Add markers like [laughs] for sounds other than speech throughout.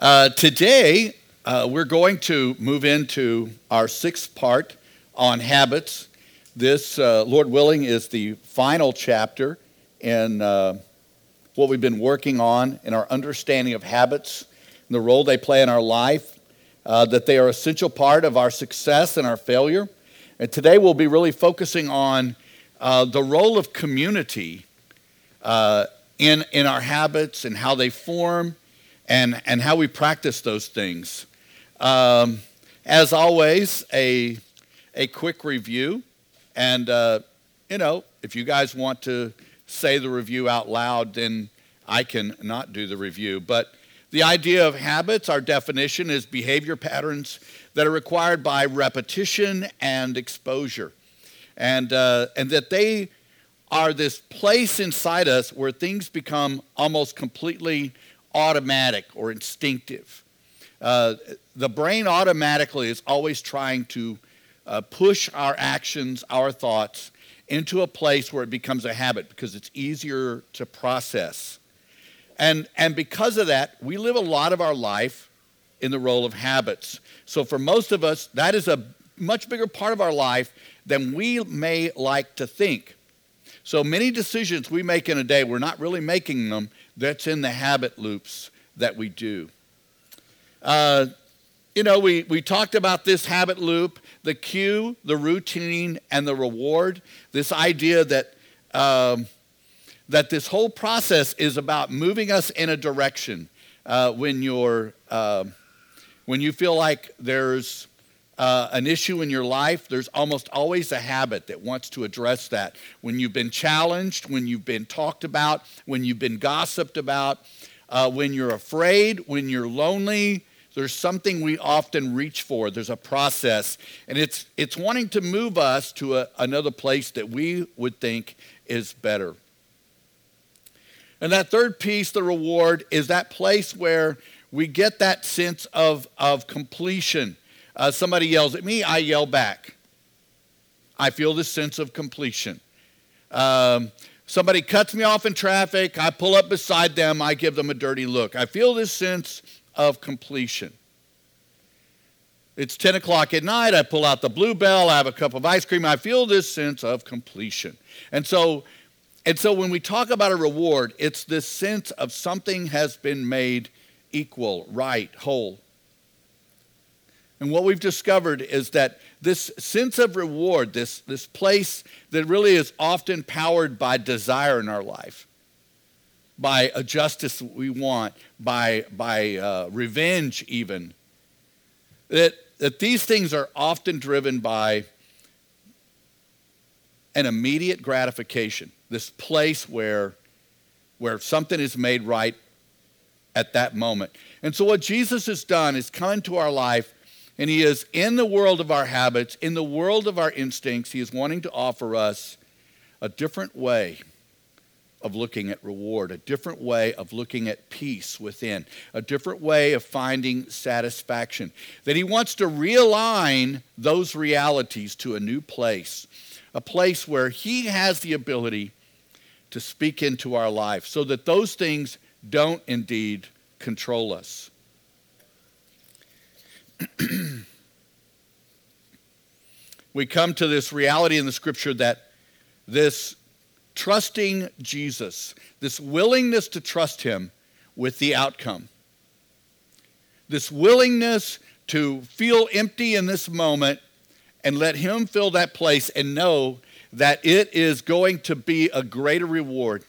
Uh, today, uh, we're going to move into our sixth part on habits. This, uh, Lord willing, is the final chapter in uh, what we've been working on in our understanding of habits and the role they play in our life, uh, that they are essential part of our success and our failure. And today we'll be really focusing on the role of community in, in our habits and how they form and, and how we practice those things. Um, as always, a, a quick review. And, uh, you know, if you guys want to say the review out loud, then I can not do the review. But the idea of habits, our definition is behavior patterns that are required by repetition and exposure. And, uh, and that they are this place inside us where things become almost completely automatic or instinctive. Uh, the brain automatically is always trying to uh, push our actions, our thoughts, into a place where it becomes a habit because it's easier to process. And, and because of that, we live a lot of our life in the role of habits. So for most of us, that is a much bigger part of our life than we may like to think. So many decisions we make in a day, we're not really making them that's in the habit loops that we do. Uh, you know, we, we talked about this habit loop, the cue, the routine, and the reward. This idea that, um, that this whole process is about moving us in a direction. Uh, when, you're, uh, when you feel like there's uh, an issue in your life, there's almost always a habit that wants to address that. When you've been challenged, when you've been talked about, when you've been gossiped about, uh, when you're afraid, when you're lonely, there's something we often reach for. There's a process, and it's, it's wanting to move us to a, another place that we would think is better. And that third piece, the reward, is that place where we get that sense of, of completion uh, somebody yells at me, I yell back. I feel this sense of completion. Um, somebody cuts me off in traffic, I pull up beside them, I give them a dirty look. I feel this sense of completion. It's 10 o'clock at night, I pull out the Blue Bell, I have a cup of ice cream, I feel this sense of completion. And so, and so when we talk about a reward, it's this sense of something has been made equal, right, whole. And what we've discovered is that this sense of reward, this, this place that really is often powered by desire in our life, by a justice we want, by, by uh, revenge, even, that, that these things are often driven by an immediate gratification, this place where, where something is made right at that moment. And so, what Jesus has done is come into our life and He is in the world of our habits, in the world of our instincts. He is wanting to offer us a different way of looking at reward, a different way of looking at peace within, a different way of finding satisfaction. That He wants to realign those realities to a new place, a place where He has the ability to speak into our life so that those things don't indeed control us. [clears throat] we come to this reality in the scripture that this trusting Jesus, this willingness to trust him with the outcome, this willingness to feel empty in this moment and let him fill that place and know that it is going to be a greater reward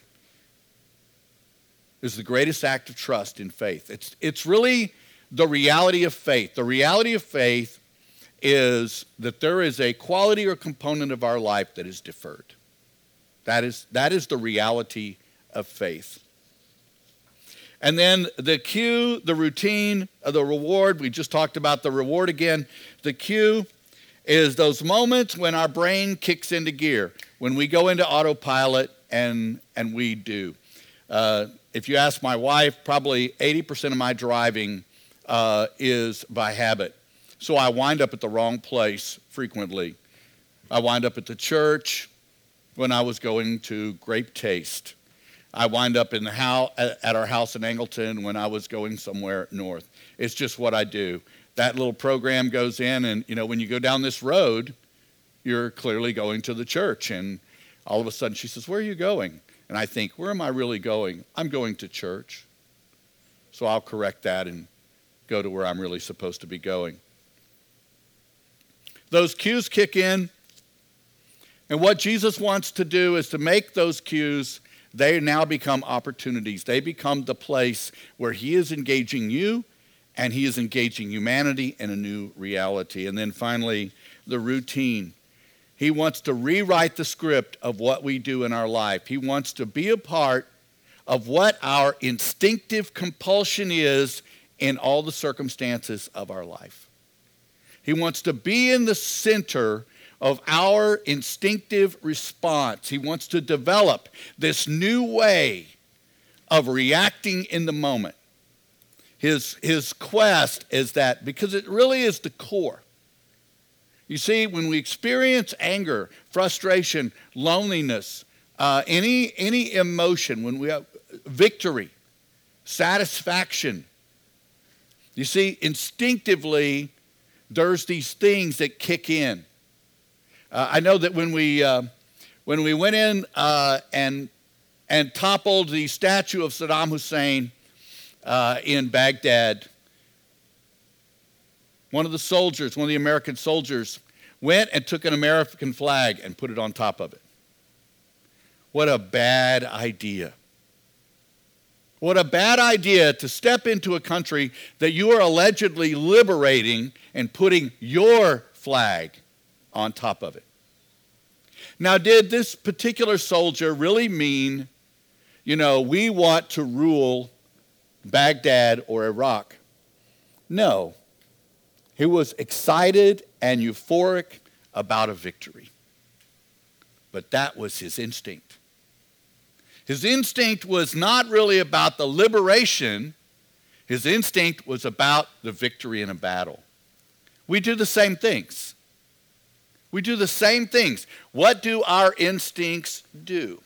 is the greatest act of trust in faith. It's, it's really the reality of faith. The reality of faith is that there is a quality or component of our life that is deferred. That is, that is the reality of faith. And then the cue, the routine, the reward, we just talked about the reward again. The cue is those moments when our brain kicks into gear, when we go into autopilot and, and we do. Uh, if you ask my wife, probably 80% of my driving uh, is by habit. So I wind up at the wrong place frequently. I wind up at the church when I was going to Grape Taste. I wind up in the house, at our house in Angleton when I was going somewhere north. It's just what I do. That little program goes in, and you know, when you go down this road, you're clearly going to the church. And all of a sudden, she says, Where are you going? And I think, Where am I really going? I'm going to church. So I'll correct that and go to where I'm really supposed to be going. Those cues kick in. And what Jesus wants to do is to make those cues, they now become opportunities. They become the place where He is engaging you and He is engaging humanity in a new reality. And then finally, the routine. He wants to rewrite the script of what we do in our life. He wants to be a part of what our instinctive compulsion is in all the circumstances of our life. He wants to be in the center of our instinctive response. He wants to develop this new way of reacting in the moment. His, his quest is that because it really is the core. You see, when we experience anger, frustration, loneliness, uh, any, any emotion, when we have victory, satisfaction, you see, instinctively, there's these things that kick in. Uh, I know that when we, uh, when we went in uh, and, and toppled the statue of Saddam Hussein uh, in Baghdad, one of the soldiers, one of the American soldiers, went and took an American flag and put it on top of it. What a bad idea. What a bad idea to step into a country that you are allegedly liberating and putting your flag on top of it. Now, did this particular soldier really mean, you know, we want to rule Baghdad or Iraq? No. He was excited and euphoric about a victory. But that was his instinct. His instinct was not really about the liberation, his instinct was about the victory in a battle. We do the same things. We do the same things. What do our instincts do?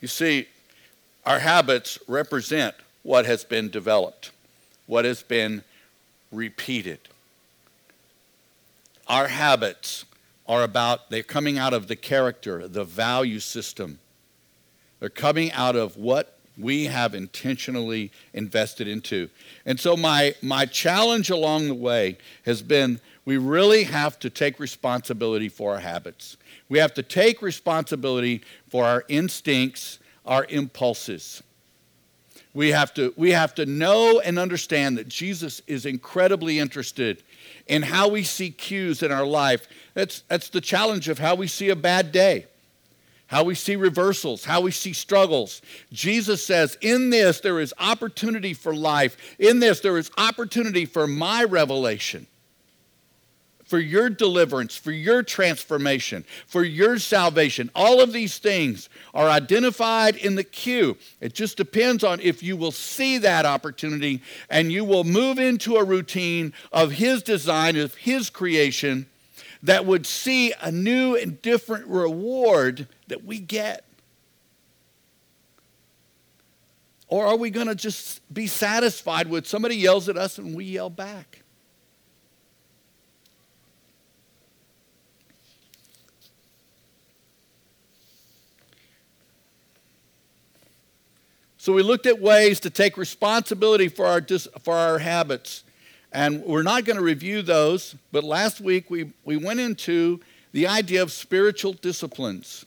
You see, our habits represent what has been developed, what has been repeated. Our habits are about, they're coming out of the character, the value system. They're coming out of what we have intentionally invested into. And so, my, my challenge along the way has been we really have to take responsibility for our habits. We have to take responsibility for our instincts, our impulses. We have, to, we have to know and understand that Jesus is incredibly interested in how we see cues in our life. That's, that's the challenge of how we see a bad day how we see reversals, how we see struggles. Jesus says, In this, there is opportunity for life. In this, there is opportunity for my revelation, for your deliverance, for your transformation, for your salvation. All of these things are identified in the cue. It just depends on if you will see that opportunity and you will move into a routine of His design, of His creation that would see a new and different reward that we get? Or are we going to just be satisfied with somebody yells at us and we yell back? So we looked at ways to take responsibility for our, for our habits and we're not going to review those, but last week we, we went into the idea of spiritual disciplines.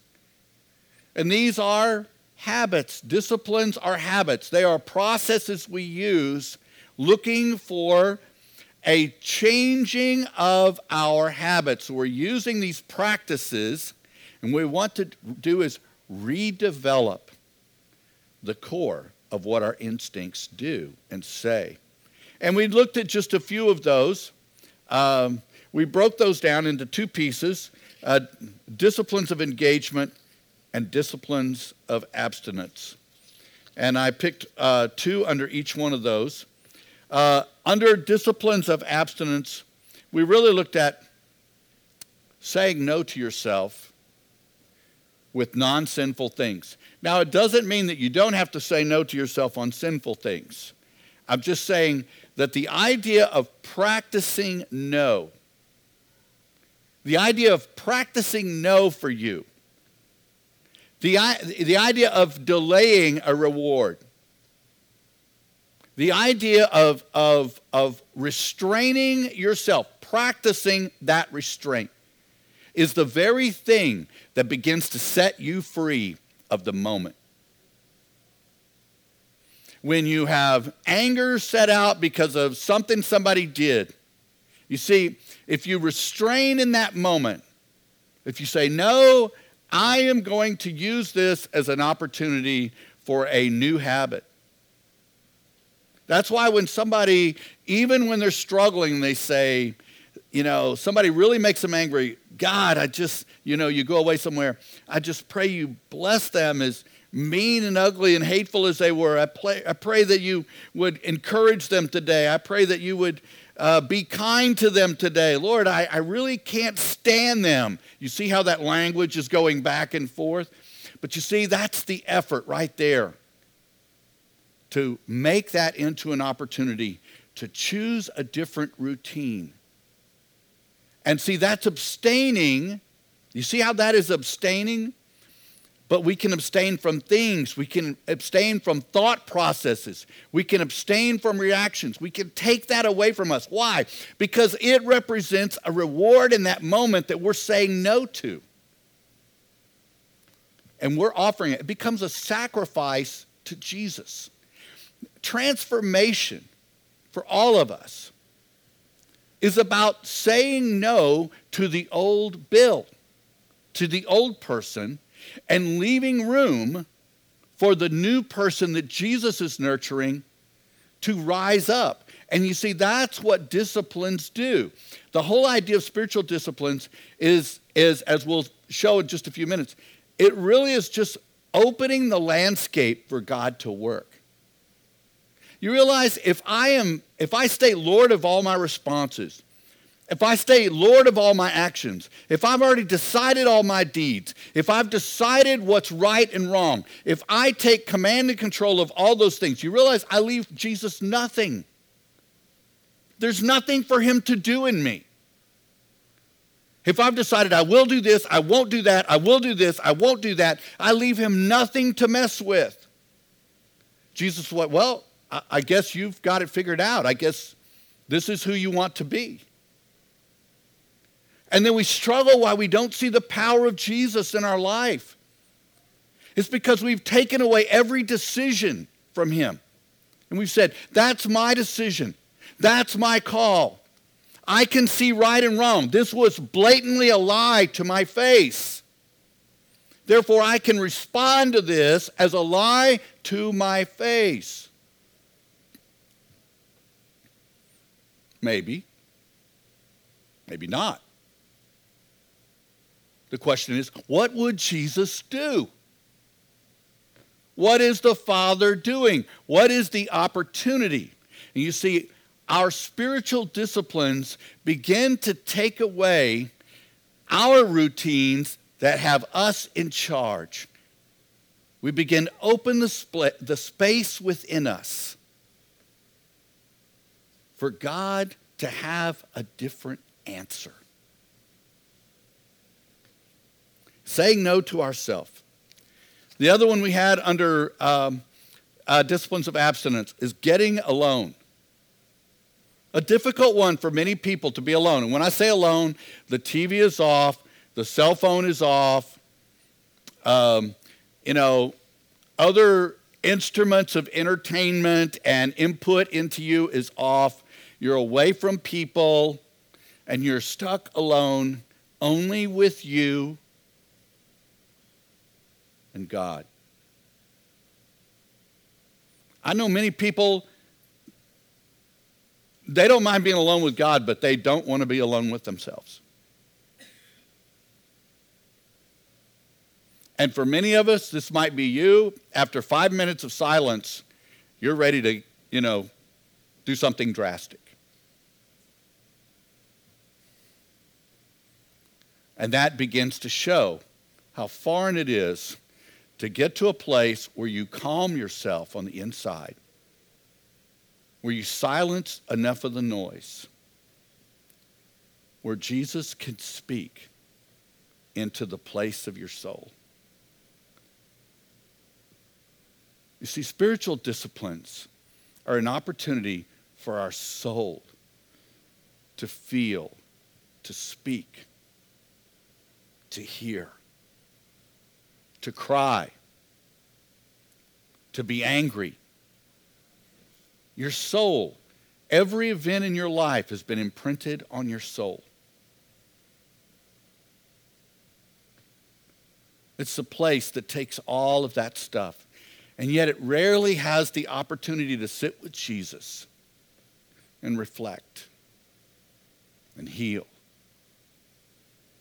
And these are habits. Disciplines are habits, they are processes we use looking for a changing of our habits. We're using these practices, and we want to do is redevelop the core of what our instincts do and say. And we looked at just a few of those. Um, we broke those down into two pieces uh, disciplines of engagement and disciplines of abstinence. And I picked uh, two under each one of those. Uh, under disciplines of abstinence, we really looked at saying no to yourself with non sinful things. Now, it doesn't mean that you don't have to say no to yourself on sinful things. I'm just saying that the idea of practicing no, the idea of practicing no for you, the, the idea of delaying a reward, the idea of, of, of restraining yourself, practicing that restraint, is the very thing that begins to set you free of the moment. When you have anger set out because of something somebody did, you see, if you restrain in that moment, if you say, No, I am going to use this as an opportunity for a new habit. That's why when somebody, even when they're struggling, they say, you know, somebody really makes them angry, God, I just, you know, you go away somewhere, I just pray you bless them as mean and ugly and hateful as they were. I, pray, I pray that you would encourage them today. I pray that you would uh, be kind to them today. Lord, I, I really can't stand them. You see how that language is going back and forth? But you see, that's the effort right there to make that into an opportunity to choose a different routine and see, that's abstaining. You see how that is abstaining? But we can abstain from things. We can abstain from thought processes. We can abstain from reactions. We can take that away from us. Why? Because it represents a reward in that moment that we're saying no to. And we're offering it. It becomes a sacrifice to Jesus. Transformation for all of us is about saying no to the old Bill, to the old person, and leaving room for the new person that Jesus is nurturing to rise up. And you see, that's what disciplines do. The whole idea of spiritual disciplines is, is as we'll show in just a few minutes, it really is just opening the landscape for God to work. You realize if I am, if I stay Lord of all my responses, if I stay Lord of all my actions, if I've already decided all my deeds, if I've decided what's right and wrong, if I take command and control of all those things, you realize I leave Jesus nothing. There's nothing for him to do in me. If I've decided I will do this, I won't do that, I will do this, I won't do that, I leave him nothing to mess with. Jesus, what? Well, I guess you've got it figured out. I guess this is who you want to be. And then we struggle why we don't see the power of Jesus in our life. It's because we've taken away every decision from Him. And we've said, that's my decision. That's my call. I can see right and wrong. This was blatantly a lie to my face. Therefore, I can respond to this as a lie to my face. Maybe. Maybe not. The question is, what would Jesus do? What is the Father doing? What is the opportunity? And you see, our spiritual disciplines begin to take away our routines that have us in charge. We begin to open the, split, the space within us for God to have a different answer. Saying no to ourselves. The other one we had under um, uh, disciplines of abstinence is getting alone. A difficult one for many people to be alone. And when I say alone, the TV is off, the cell phone is off, um, you know, other instruments of entertainment and input into you is off. You're away from people and you're stuck alone only with you and God. I know many people, they don't mind being alone with God, but they don't want to be alone with themselves. And for many of us, this might be you. After five minutes of silence, you're ready to, you know, do something drastic. And that begins to show how foreign it is to get to a place where you calm yourself on the inside, where you silence enough of the noise, where Jesus can speak into the place of your soul. You see, spiritual disciplines are an opportunity for our soul to feel, to speak, to hear, to cry, to be angry. Your soul, every event in your life has been imprinted on your soul. It's the place that takes all of that stuff. And yet it rarely has the opportunity to sit with Jesus and reflect and heal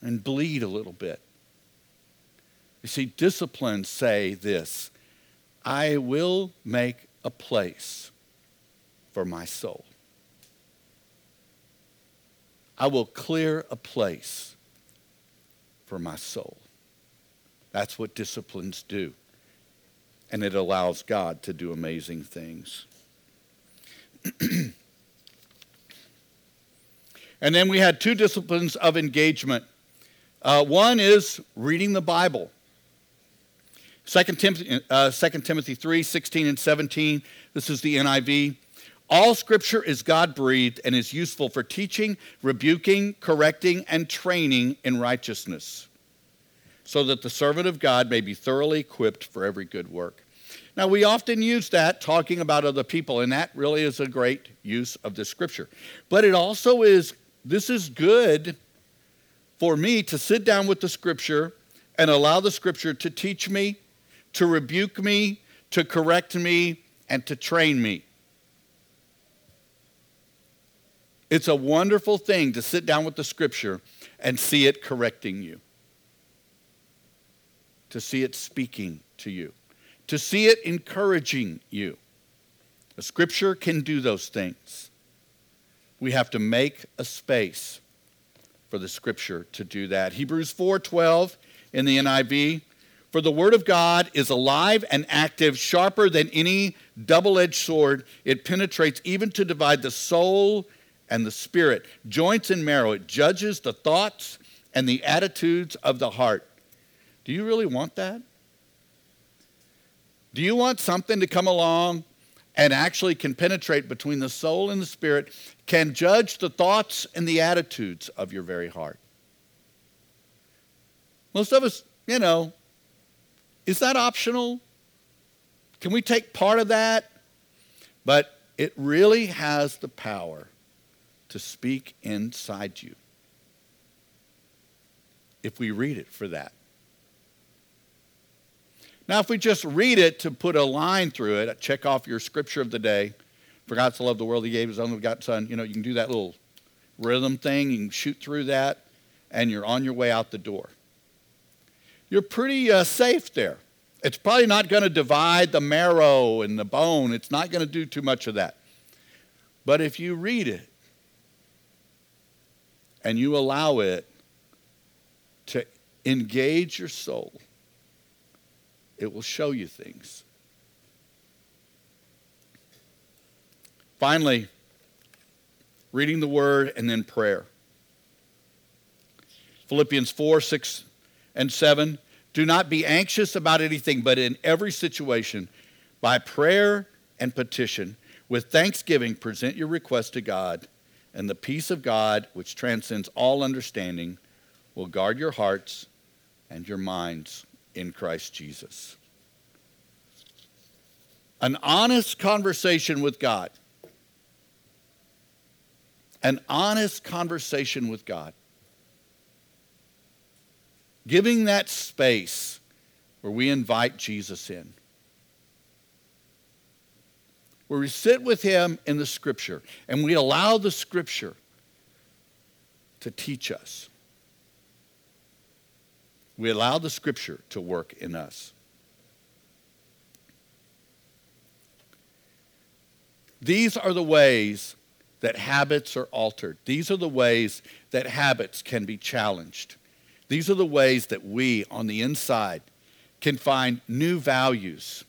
and bleed a little bit. You see, disciplines say this I will make a place for my soul. I will clear a place for my soul. That's what disciplines do. And it allows God to do amazing things. [clears throat] and then we had two disciplines of engagement. Uh, one is reading the Bible. 2 Timothy, uh, 2 Timothy 3 16 and 17. This is the NIV. All scripture is God breathed and is useful for teaching, rebuking, correcting, and training in righteousness so that the servant of God may be thoroughly equipped for every good work. Now, we often use that talking about other people, and that really is a great use of the scripture. But it also is, this is good for me to sit down with the scripture and allow the scripture to teach me, to rebuke me, to correct me, and to train me. It's a wonderful thing to sit down with the scripture and see it correcting you to see it speaking to you, to see it encouraging you. The scripture can do those things. We have to make a space for the scripture to do that. Hebrews 4:12 in the NIV, for the word of God is alive and active, sharper than any double-edged sword. It penetrates even to divide the soul and the spirit, joints and marrow. It judges the thoughts and the attitudes of the heart. Do you really want that? Do you want something to come along and actually can penetrate between the soul and the spirit, can judge the thoughts and the attitudes of your very heart? Most of us, you know, is that optional? Can we take part of that? But it really has the power to speak inside you if we read it for that. Now, if we just read it to put a line through it, check off your scripture of the day. For God to love the world, He gave His only begotten Son. You know, you can do that little rhythm thing. You can shoot through that, and you're on your way out the door. You're pretty uh, safe there. It's probably not going to divide the marrow and the bone. It's not going to do too much of that. But if you read it and you allow it to engage your soul, it will show you things. Finally, reading the word and then prayer. Philippians 4 6 and 7. Do not be anxious about anything, but in every situation, by prayer and petition, with thanksgiving, present your request to God, and the peace of God, which transcends all understanding, will guard your hearts and your minds in Christ Jesus. An honest conversation with God. An honest conversation with God. Giving that space where we invite Jesus in. Where we sit with him in the scripture and we allow the scripture to teach us. We allow the scripture to work in us. These are the ways that habits are altered. These are the ways that habits can be challenged. These are the ways that we on the inside can find new values,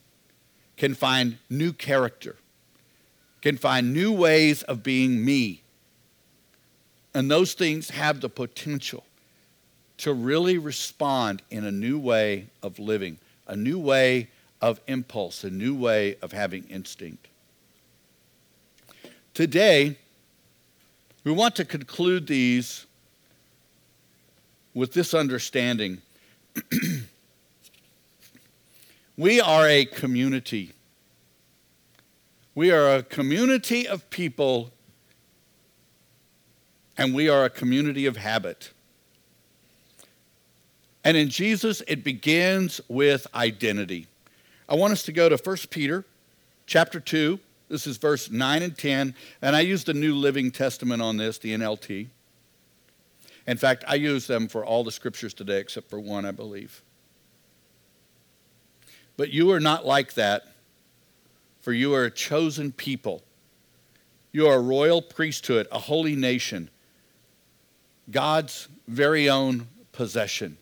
can find new character, can find new ways of being me. And those things have the potential to really respond in a new way of living, a new way of impulse, a new way of having instinct. Today, we want to conclude these with this understanding. [clears throat] we are a community. We are a community of people, and we are a community of habit. And in Jesus, it begins with identity. I want us to go to 1 Peter chapter 2. This is verse 9 and 10. And I used the New Living Testament on this, the NLT. In fact, I use them for all the scriptures today except for one, I believe. But you are not like that, for you are a chosen people. You are a royal priesthood, a holy nation, God's very own possession.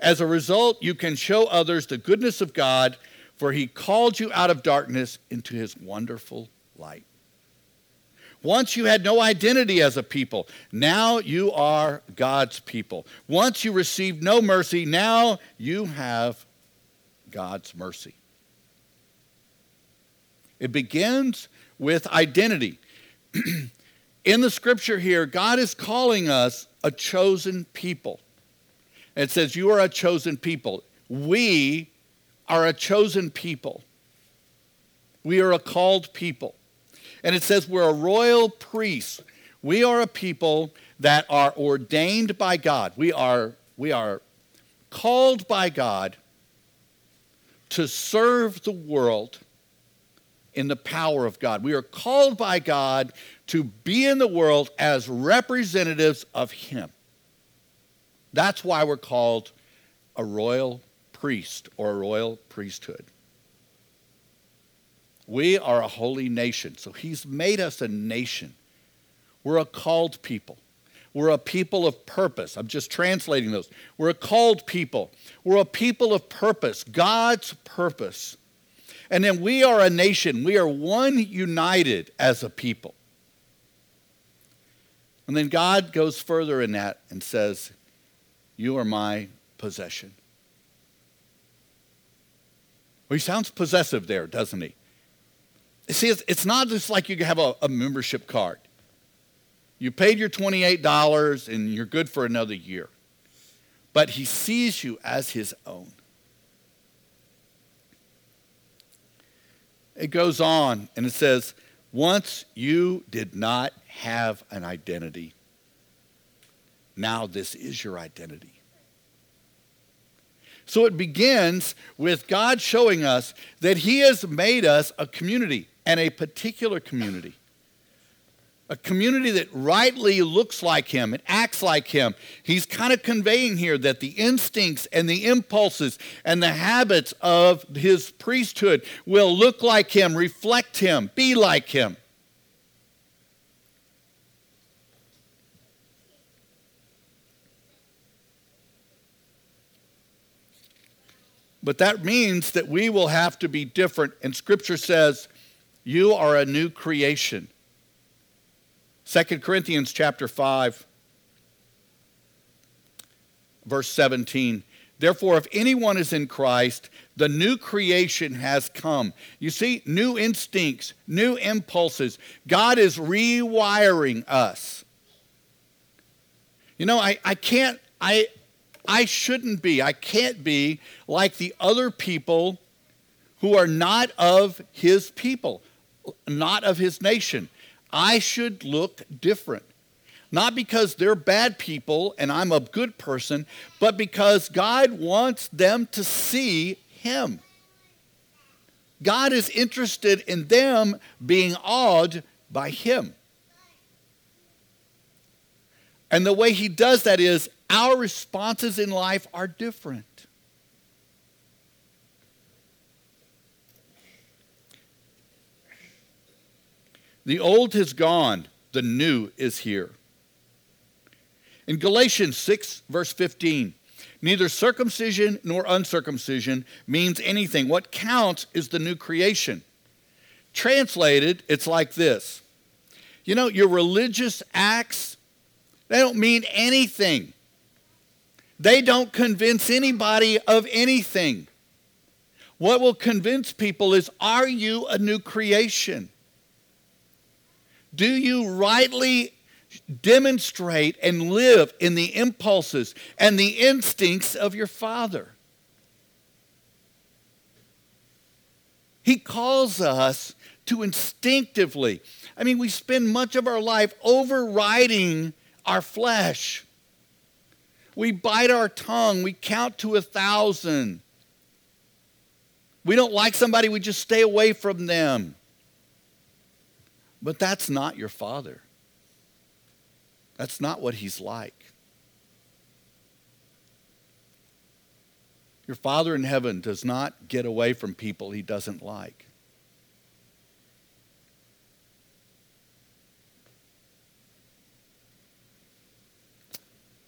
As a result, you can show others the goodness of God, for he called you out of darkness into his wonderful light. Once you had no identity as a people, now you are God's people. Once you received no mercy, now you have God's mercy. It begins with identity. [clears throat] In the scripture here, God is calling us a chosen people. It says, You are a chosen people. We are a chosen people. We are a called people. And it says, We're a royal priest. We are a people that are ordained by God. We are, we are called by God to serve the world in the power of God. We are called by God to be in the world as representatives of Him. That's why we're called a royal priest or a royal priesthood. We are a holy nation. So he's made us a nation. We're a called people. We're a people of purpose. I'm just translating those. We're a called people. We're a people of purpose, God's purpose. And then we are a nation. We are one united as a people. And then God goes further in that and says, you are my possession. Well, he sounds possessive there, doesn't he? See, it's, not just like you have a membership card. You paid your $28 and you're good for another year. But he sees you as his own. It goes on and it says, Once you did not have an identity, now this is your identity. So it begins with God showing us that He has made us a community and a particular community. A community that rightly looks like Him and acts like Him. He's kind of conveying here that the instincts and the impulses and the habits of His priesthood will look like Him, reflect Him, be like Him. But that means that we will have to be different. And Scripture says, you are a new creation. 2 Corinthians chapter 5, verse 17. Therefore, if anyone is in Christ, the new creation has come. You see, new instincts, new impulses. God is rewiring us. You know, I, I can't, I, I shouldn't be, I can't be like the other people who are not of his people, not of his nation. I should look different. Not because they're bad people and I'm a good person, but because God wants them to see him. God is interested in them being awed by him. And the way he does that is our responses in life are different. The old has gone, the new is here. In Galatians 6, verse 15, neither circumcision nor uncircumcision means anything. What counts is the new creation. Translated, it's like this You know, your religious acts, they don't mean anything. They don't convince anybody of anything. What will convince people is are you a new creation? Do you rightly demonstrate and live in the impulses and the instincts of your Father? He calls us to instinctively. I mean, we spend much of our life overriding our flesh. We bite our tongue, we count to a thousand. We don't like somebody, we just stay away from them. But that's not your father. That's not what he's like. Your Father in heaven does not get away from people he doesn't like.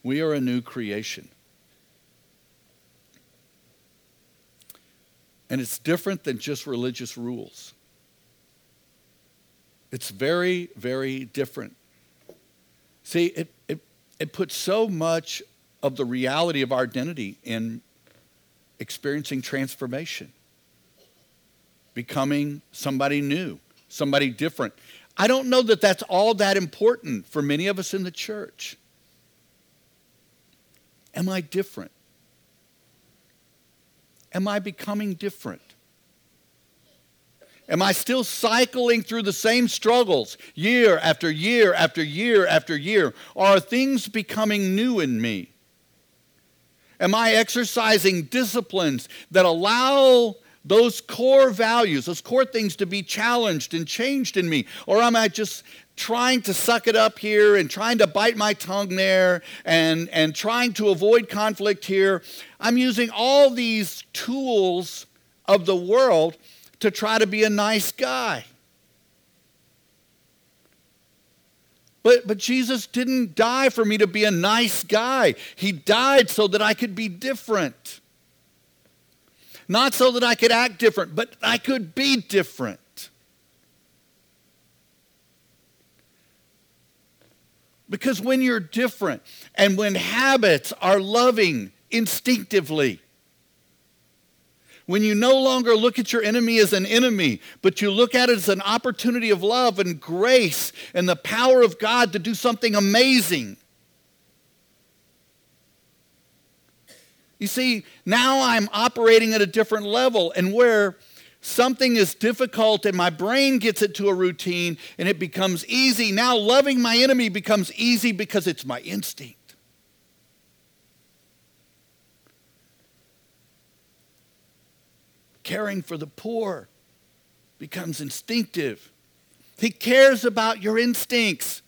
We are a new creation. And it's different than just religious rules. It's very, very different. See, it, it, it puts so much of the reality of our identity in experiencing transformation, becoming somebody new, somebody different. I don't know that that's all that important for many of us in the church. Am I different? Am I becoming different? Am I still cycling through the same struggles year after year after year after year? Are things becoming new in me? Am I exercising disciplines that allow those core values, those core things to be challenged and changed in me? Or am I just trying to suck it up here and trying to bite my tongue there and, and trying to avoid conflict here? I'm using all these tools of the world to try to be a nice guy. But, but Jesus didn't die for me to be a nice guy. He died so that I could be different. Not so that I could act different, but I could be different. Because when you're different and when habits are loving instinctively, when you no longer look at your enemy as an enemy, but you look at it as an opportunity of love and grace and the power of God to do something amazing. You see, now I'm operating at a different level, and where something is difficult and my brain gets it to a routine and it becomes easy, now loving my enemy becomes easy because it's my instinct. caring for the poor becomes instinctive. He cares about your instincts.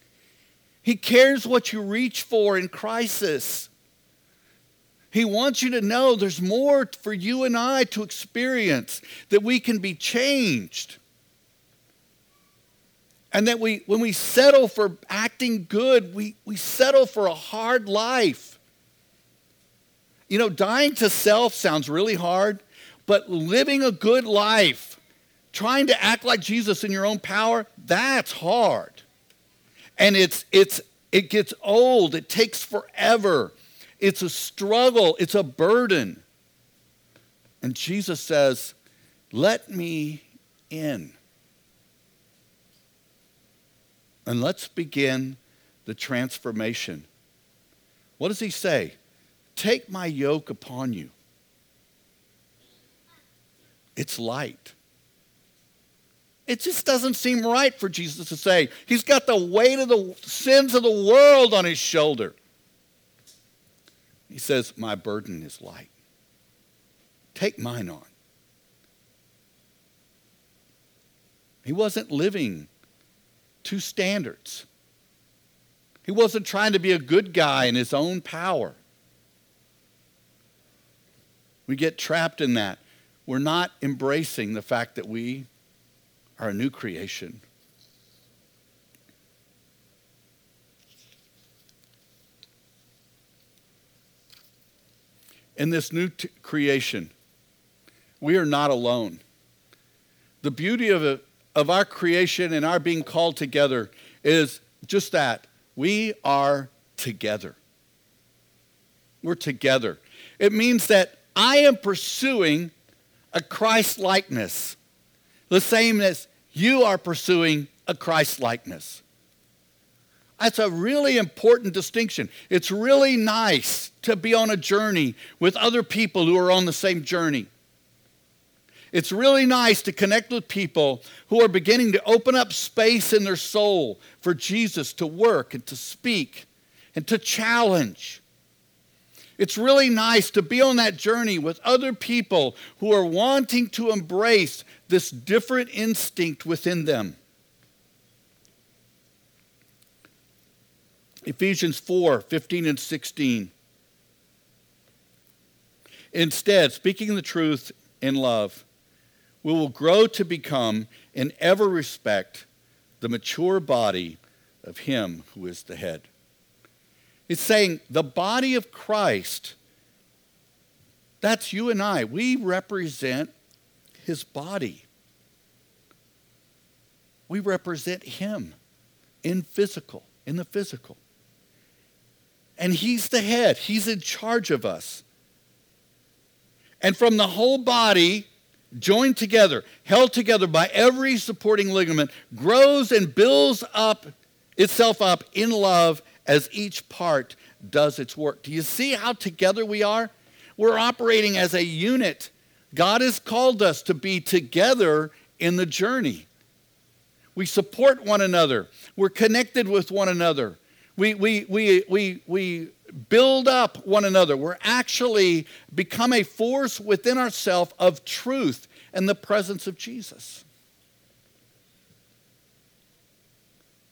He cares what you reach for in crisis. He wants you to know there's more for you and I to experience, that we can be changed. And that we, when we settle for acting good, we, we settle for a hard life. You know, dying to self sounds really hard, but living a good life, trying to act like Jesus in your own power, that's hard. And it's, it's, it gets old, it takes forever. It's a struggle, it's a burden. And Jesus says, Let me in. And let's begin the transformation. What does he say? Take my yoke upon you. It's light. It just doesn't seem right for Jesus to say, He's got the weight of the sins of the world on His shoulder. He says, My burden is light. Take mine on. He wasn't living to standards. He wasn't trying to be a good guy in his own power. We get trapped in that we're not embracing the fact that we are a new creation. In this new t- creation, we are not alone. The beauty of, it, of our creation and our being called together is just that we are together. We're together. It means that I am pursuing a Christ likeness, the same as you are pursuing a Christ likeness. That's a really important distinction. It's really nice to be on a journey with other people who are on the same journey. It's really nice to connect with people who are beginning to open up space in their soul for Jesus to work and to speak and to challenge. It's really nice to be on that journey with other people who are wanting to embrace this different instinct within them. Ephesians 4 15 and 16. Instead, speaking the truth in love, we will grow to become, in every respect, the mature body of Him who is the head. It's saying the body of Christ, that's you and I. We represent His body. We represent Him in physical, in the physical. And He's the head, He's in charge of us. And from the whole body, joined together, held together by every supporting ligament, grows and builds up itself up in love as each part does its work. Do you see how together we are? We're operating as a unit. God has called us to be together in the journey. We support one another. We're connected with one another. We, we, we, we, we build up one another. We're actually become a force within ourselves of truth and the presence of Jesus.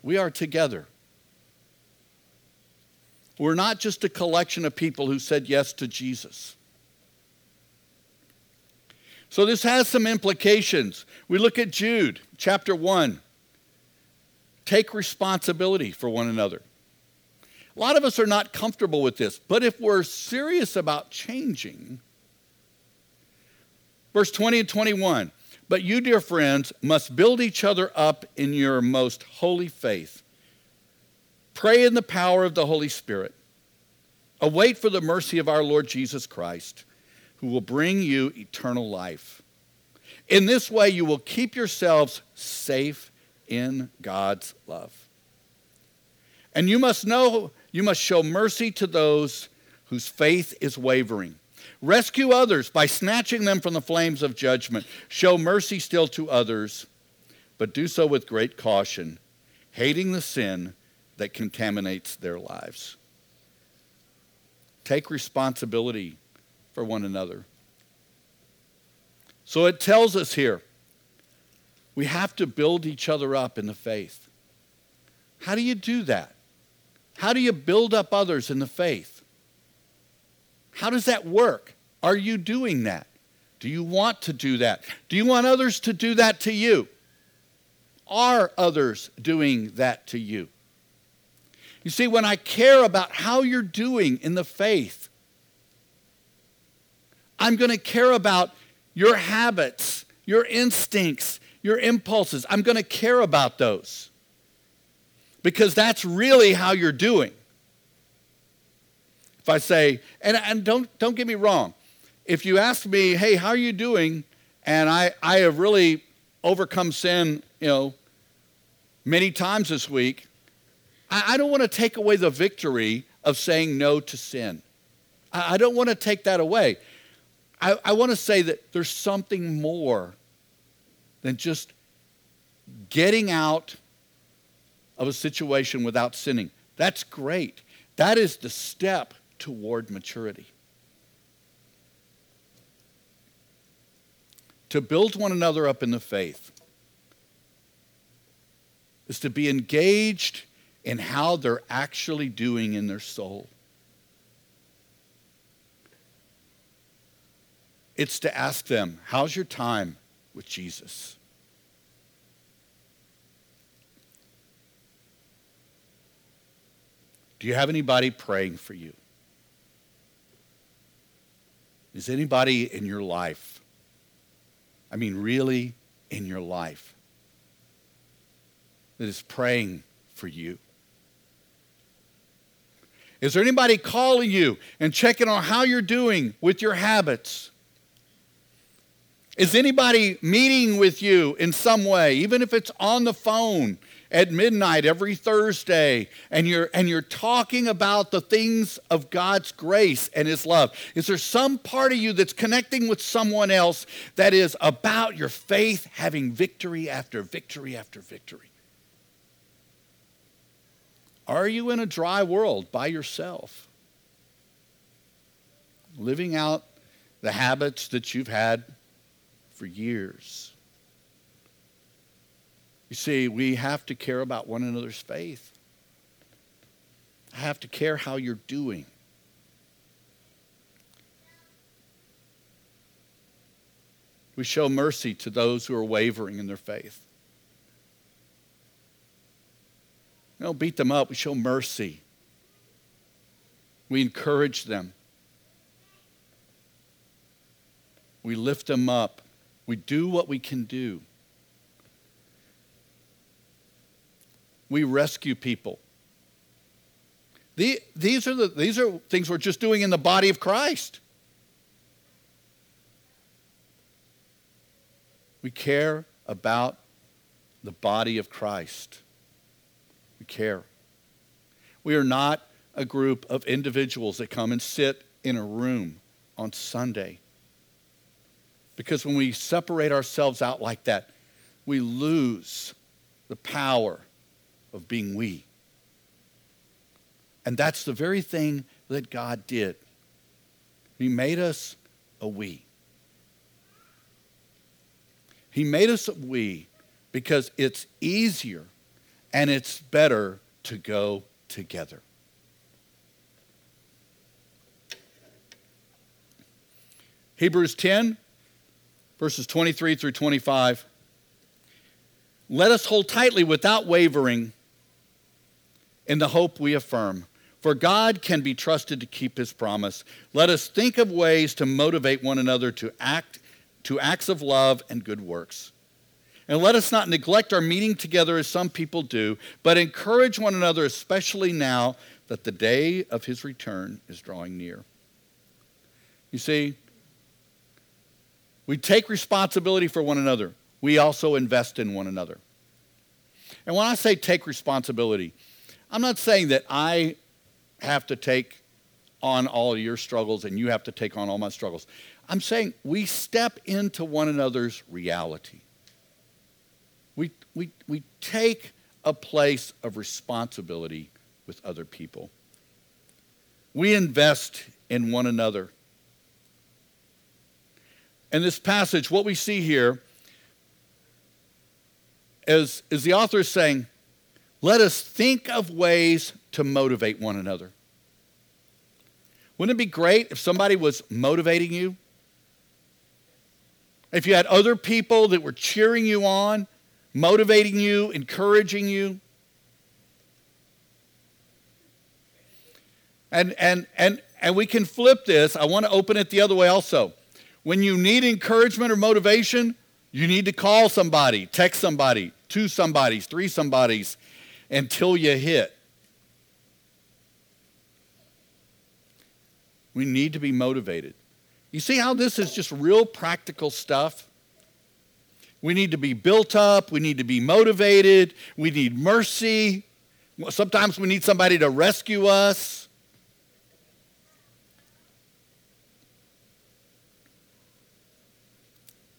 We are together. We're not just a collection of people who said yes to Jesus. So this has some implications. We look at Jude, chapter 1. Take responsibility for one another. A lot of us are not comfortable with this, but if we're serious about changing, verse 20 and 21 But you, dear friends, must build each other up in your most holy faith. Pray in the power of the Holy Spirit. Await for the mercy of our Lord Jesus Christ, who will bring you eternal life. In this way, you will keep yourselves safe in God's love. And you must know you must show mercy to those whose faith is wavering. Rescue others by snatching them from the flames of judgment. Show mercy still to others, but do so with great caution, hating the sin that contaminates their lives. Take responsibility for one another. So it tells us here we have to build each other up in the faith. How do you do that? How do you build up others in the faith? How does that work? Are you doing that? Do you want to do that? Do you want others to do that to you? Are others doing that to you? You see, when I care about how you're doing in the faith, I'm going to care about your habits, your instincts, your impulses. I'm going to care about those because that's really how you're doing. If I say, and, and don't, don't get me wrong, if you ask me, hey, how are you doing? And I, I have really overcome sin, you know, many times this week, I, I don't want to take away the victory of saying no to sin. I, I don't want to take that away. I, I want to say that there's something more than just getting out of a situation without sinning. That's great. That is the step toward maturity. To build one another up in the faith is to be engaged in how they're actually doing in their soul. It's to ask them, How's your time with Jesus? Do you have anybody praying for you? Is anybody in your life, I mean, really in your life, that is praying for you? Is there anybody calling you and checking on how you're doing with your habits? Is anybody meeting with you in some way, even if it's on the phone at midnight every Thursday, and you're, and you're talking about the things of God's grace and His love? Is there some part of you that's connecting with someone else that is about your faith having victory after victory after victory? Are you in a dry world by yourself? Living out the habits that you've had for years. You see, we have to care about one another's faith. I have to care how you're doing. We show mercy to those who are wavering in their faith. We don't beat them up, we show mercy. We encourage them. We lift them up. We do what we can do. We rescue people. The, these, are the, these are things we're just doing in the body of Christ. We care about the body of Christ. We care. We are not a group of individuals that come and sit in a room on Sunday because when we separate ourselves out like that, we lose the power of being we. And that's the very thing that God did. He made us a we. He made us a we because it's easier and it's better to go together. Hebrews 10 verses 23 through 25. Let us hold tightly without wavering in the hope we affirm. For God can be trusted to keep his promise. Let us think of ways to motivate one another to act to acts of love and good works. And let us not neglect our meeting together as some people do, but encourage one another, especially now that the day of his return is drawing near. You see, we take responsibility for one another. We also invest in one another. And when I say take responsibility, I'm not saying that I have to take on all your struggles and you have to take on all my struggles. I'm saying we step into one another's reality. We, we, we take a place of responsibility with other people. We invest in one another. In this passage, what we see here is, is the author saying, let us think of ways to motivate one another. Wouldn't it be great if somebody was motivating you? If you had other people that were cheering you on, motivating you, encouraging you? And, and, and, and we can flip this. I want to open it the other way also. When you need encouragement or motivation, you need to call somebody, text somebody, two somebodies, three somebodies until you hit. We need to be motivated. You see how this is just real practical stuff? We need to be built up. We need to be motivated. We need mercy. Sometimes we need somebody to rescue us.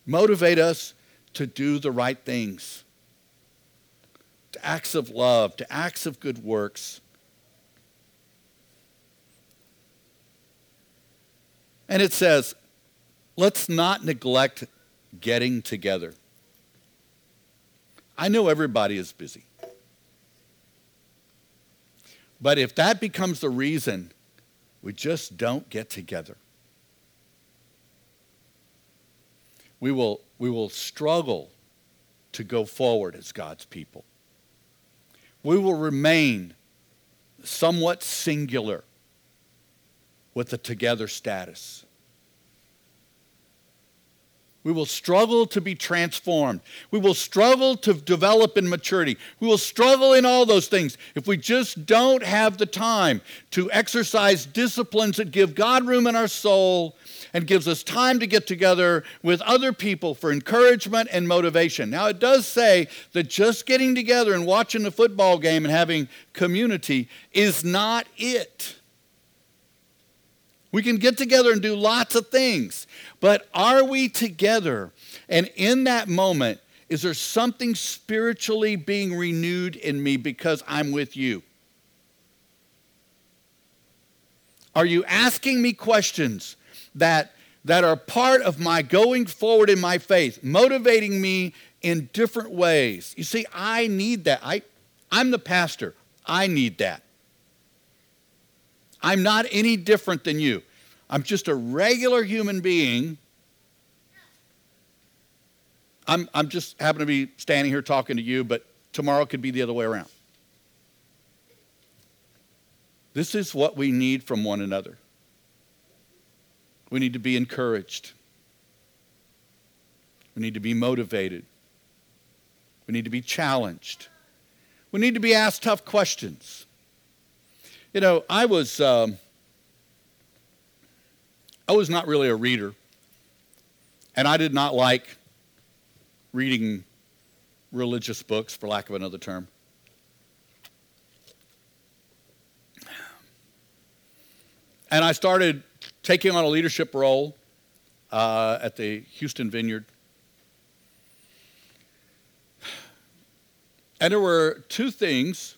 Motivate us to do the right things, to acts of love, to acts of good works. And it says, let's not neglect getting together. I know everybody is busy. But if that becomes the reason, we just don't get together. we will, we will struggle to go forward as God's people. We will remain somewhat singular with the together status. We will struggle to be transformed. We will struggle to develop in maturity. We will struggle in all those things if we just don't have the time to exercise disciplines that give God room in our soul and gives us time to get together with other people for encouragement and motivation. Now, it does say that just getting together and watching the football game and having community is not it. We can get together and do lots of things, but are we together? And in that moment, is there something spiritually being renewed in me because I'm with you? Are you asking me questions that, that are part of my going forward in my faith, motivating me in different ways? You see, I need that. I, I'm the pastor. I need that. I'm not any different than you. I'm just a regular human being. I'm, I'm just happen to be standing here talking to you, but tomorrow could be the other way around. This is what we need from one another. We need to be encouraged. We need to be motivated. We need to be challenged. We need to be asked tough questions. You know, I was, um, I was not really a reader, and I did not like reading religious books, for lack of another term. And I started taking on a leadership role uh, at the Houston Vineyard. And there were two things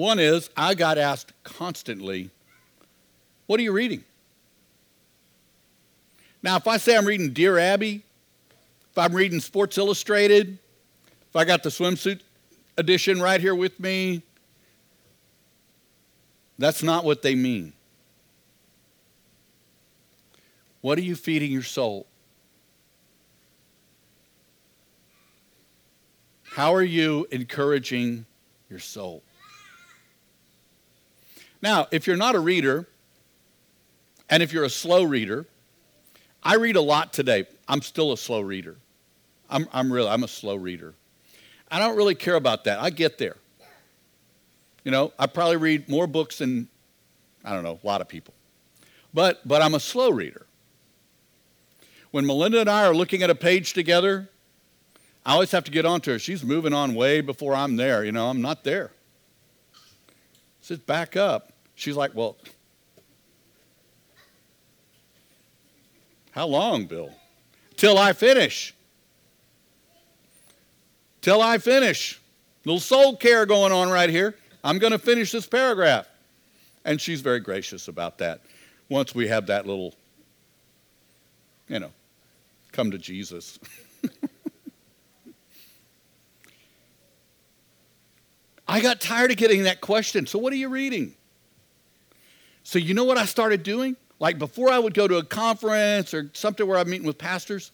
one is I got asked constantly, What are you reading? Now, if I say I'm reading Dear Abby, if I'm reading Sports Illustrated, if I got the swimsuit edition right here with me, that's not what they mean. What are you feeding your soul? How are you encouraging your soul? Now, if you're not a reader, and if you're a slow reader, I read a lot today. I'm still a slow reader. I'm, I'm really, I'm a slow reader. I don't really care about that. I get there. You know, I probably read more books than, I don't know, a lot of people. But, but I'm a slow reader. When Melinda and I are looking at a page together, I always have to get on to her. She's moving on way before I'm there. You know, I'm not there. Says, back up. She's like, well, how long, Bill? Till I finish. Till I finish. Little soul care going on right here. I'm going to finish this paragraph. And she's very gracious about that once we have that little, you know, come to Jesus. [laughs] I got tired of getting that question. So, what are you reading? So, you know what I started doing? Like before I would go to a conference or something where I'm meeting with pastors,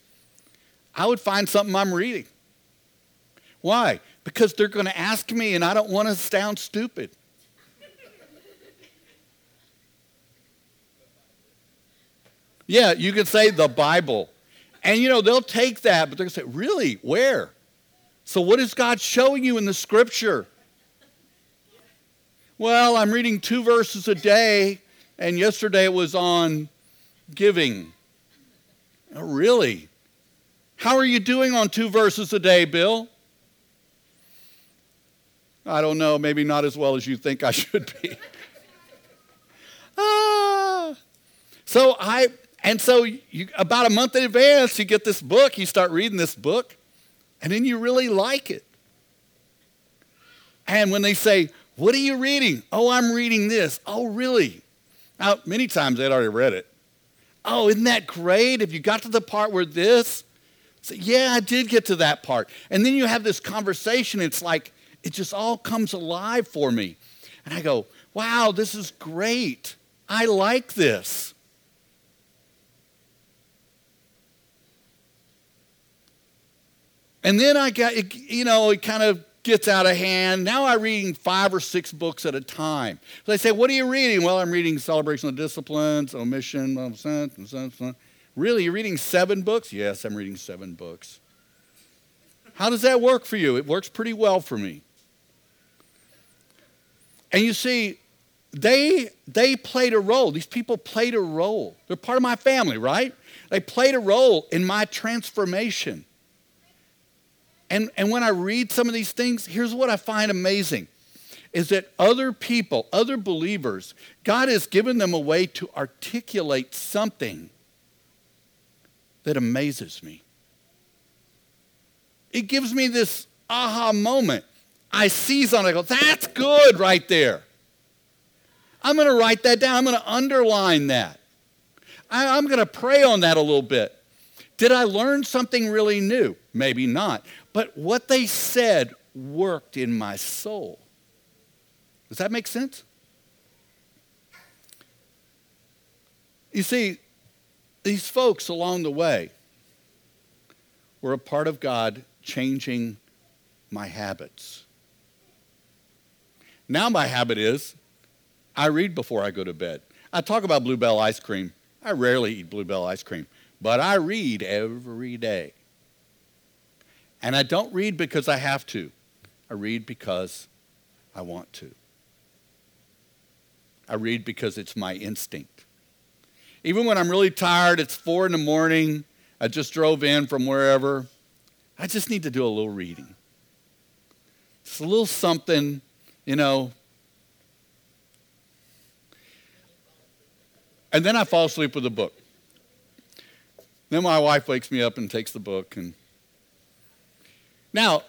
I would find something I'm reading. Why? Because they're going to ask me and I don't want to sound stupid. Yeah, you could say the Bible. And you know, they'll take that, but they're going to say, really? Where? So, what is God showing you in the scripture? Well, I'm reading two verses a day, and yesterday it was on giving. Oh, really? How are you doing on two verses a day, Bill? I don't know, maybe not as well as you think I [laughs] should be. ah. So I, and so you, about a month in advance, you get this book, you start reading this book, and then you really like it. And when they say, what are you reading? Oh, I'm reading this. Oh, really? Now, many times they'd already read it. Oh, isn't that great? If you got to the part where this, say, yeah, I did get to that part. And then you have this conversation. It's like, it just all comes alive for me. And I go, wow, this is great. I like this. And then I got, you know, it kind of gets out of hand. Now I'm reading five or six books at a time. So they say, What are you reading? Well, I'm reading Celebration of Disciplines, Omission, Really? You're reading seven books? Yes, I'm reading seven books. How does that work for you? It works pretty well for me. And you see, they, they played a role. These people played a role. They're part of my family, right? They played a role in my transformation. And, and when I read some of these things, here's what I find amazing is that other people, other believers, God has given them a way to articulate something that amazes me. It gives me this aha moment. I see something, I go, that's good right there. I'm going to write that down. I'm going to underline that. I, am going to pray on that a little bit. Did I learn something really new? Maybe not. But what they said worked in my soul. Does that make sense? You see, these folks along the way were a part of God changing my habits. Now, my habit is I read before I go to bed. I talk about Bluebell ice cream. I rarely eat Bluebell ice cream, but I read every day. And I don't read because I have to, I read because I want to. I read because it's my instinct. Even when I'm really tired, it's four in the morning, I just drove in from wherever, I just need to do a little reading. It's a little something, you know, And then I fall asleep with the book. Then my wife wakes me up and takes the book and now,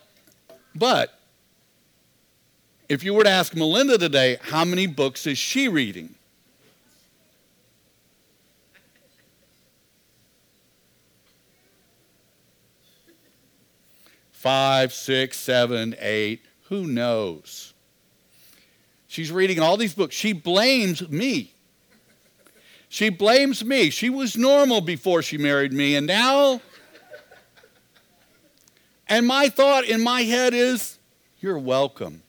but if you were to ask Melinda today, how many books is she reading? Five, six, seven, eight, who knows? She's reading all these books. She blames me she blames me. She was normal before she married me, and now. And my thought in my head is, You're welcome.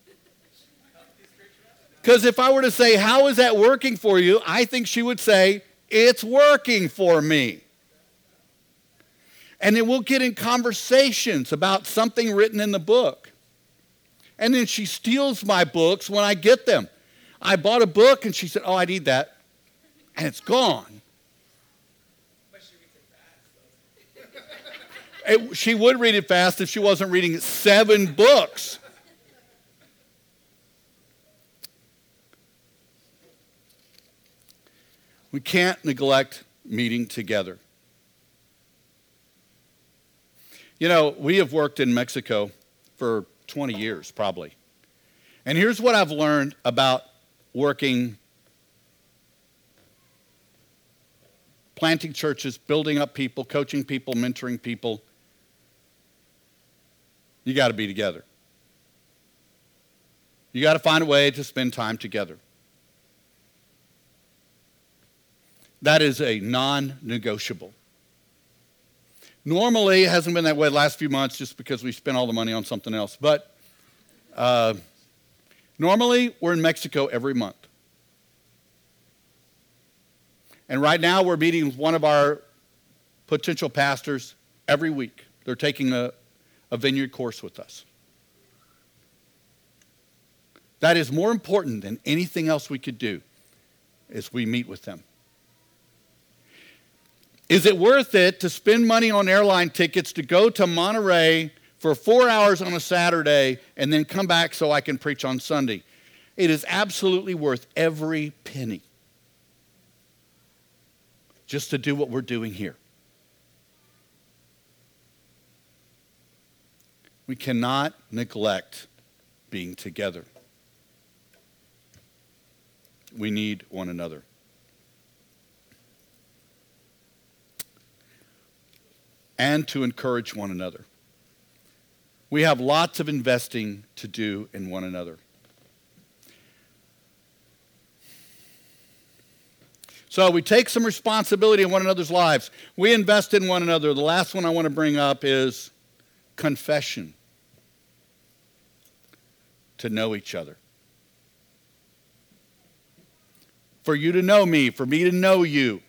Because if I were to say, How is that working for you? I think she would say, It's working for me. And then we'll get in conversations about something written in the book. And then she steals my books when I get them. I bought a book and she said, Oh, I need that and it's gone. It, she would read it fast if she wasn't reading seven books. We can't neglect meeting together. You know, we have worked in Mexico for 20 years, probably. And here's what I've learned about working planting churches, building up people, coaching people, mentoring people. You got to be together. You got to find a way to spend time together. That is a non negotiable. Normally, it hasn't been that way the last few months just because we spent all the money on something else. But uh, normally, we're in Mexico every month. And right now, we're meeting with one of our potential pastors every week. They're taking a, a vineyard course with us. That is more important than anything else we could do as we meet with them. Is it worth it to spend money on airline tickets to go to Monterrey for four hours on a Saturday and then come back so I can preach on Sunday? It is absolutely worth every penny just to do what we're doing here. We cannot neglect being together. We need one another. And to encourage one another. We have lots of investing to do in one another. So we take some responsibility in one another's lives. We invest in one another. The last one I want to bring up is confession to know each other. For you to know me, for me to know you,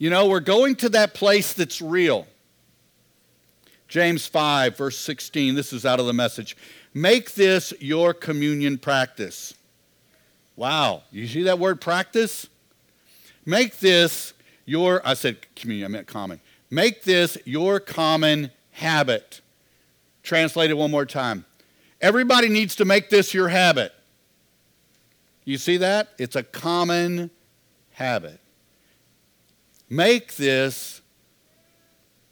You know, we're going to that place that's real. James 5, verse 16, this is out of the message. Make this your communion practice. Wow, you see that word practice? Make this your, I said communion, I meant common. Make this your common habit. Translate it one more time. Everybody needs to make this your habit. You see that? It's a common habit. Make this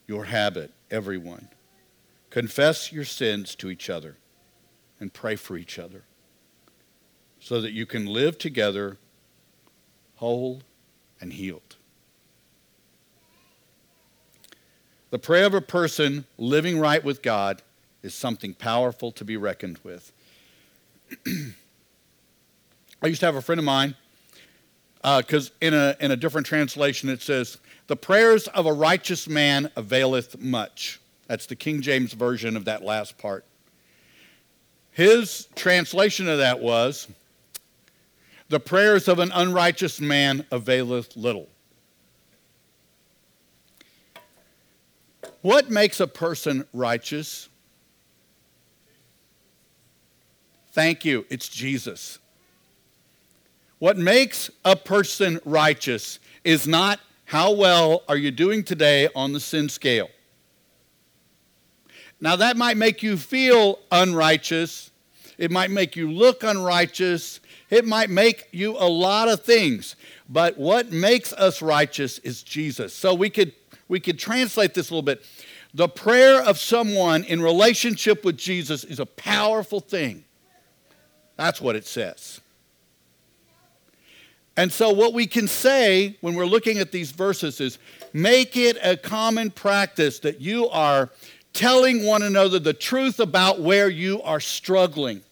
your habit, everyone. Confess your sins to each other and pray for each other so that you can live together whole and healed. The prayer of a person living right with God is something powerful to be reckoned with. [clears throat] I used to have a friend of mine, because uh, in, a, in a different translation it says, The prayers of a righteous man availeth much. That's the King James version of that last part. His translation of that was, The prayers of an unrighteous man availeth little. What makes a person righteous? Thank you, it's Jesus. What makes a person righteous is not how well are you doing today on the sin scale. Now, that might make you feel unrighteous. It might make you look unrighteous. It might make you a lot of things. But what makes us righteous is Jesus. So we could, we could translate this a little bit. The prayer of someone in relationship with Jesus is a powerful thing. That's what it says. And so, what we can say when we're looking at these verses is make it a common practice that you are telling one another the truth about where you are struggling.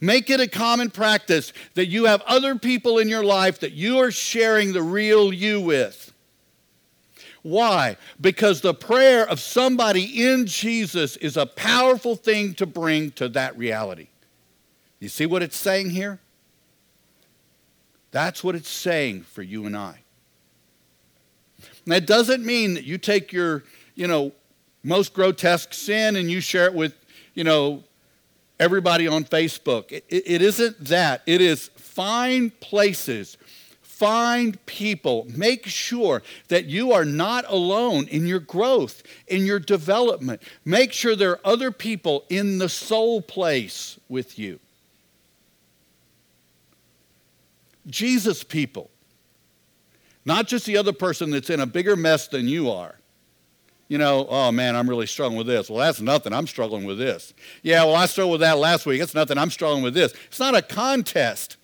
Make it a common practice that you have other people in your life that you are sharing the real you with. Why? Because the prayer of somebody in Jesus is a powerful thing to bring to that reality. You see what it's saying here? That's what it's saying for you and I. That doesn't mean that you take your, you know, most grotesque sin and you share it with, you know, everybody on Facebook. It, it, it isn't that. It is find places, find people, make sure that you are not alone in your growth, in your development. Make sure there are other people in the soul place with you. Jesus people. Not just the other person that's in a bigger mess than you are. You know, oh man, I'm really struggling with this. Well, that's nothing. I'm struggling with this. Yeah, well, I struggled with that last week. It's nothing. I'm struggling with this. It's not a contest.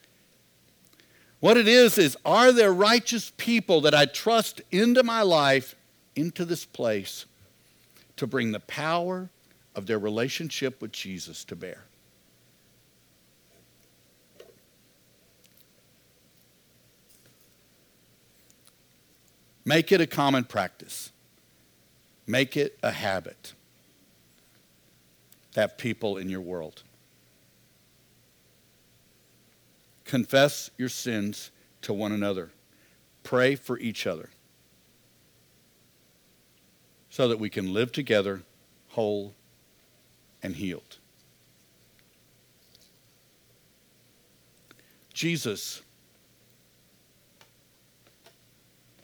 What it is, is are there righteous people that I trust into my life, into this place, to bring the power of their relationship with Jesus to bear? Make it a common practice. Make it a habit have people in your world. Confess your sins to one another. Pray for each other so that we can live together whole and healed. Jesus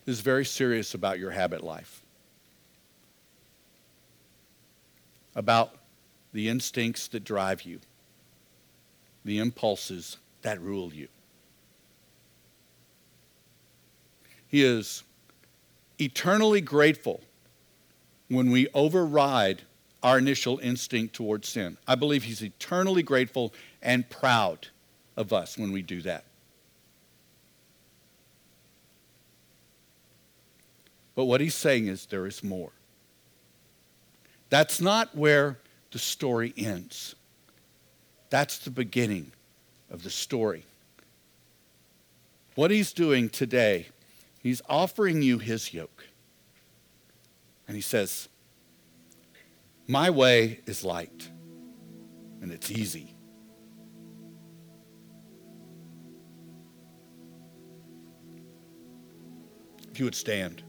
is very serious about your habit life, about the instincts that drive you, the impulses that rule you. He is eternally grateful when we override our initial instinct towards sin. I believe he's eternally grateful and proud of us when we do that. But what he's saying is there is more. That's not where the story ends. That's the beginning of the story. What he's doing today, he's offering you his yoke. And he says, My way is light and it's easy. If you would stand.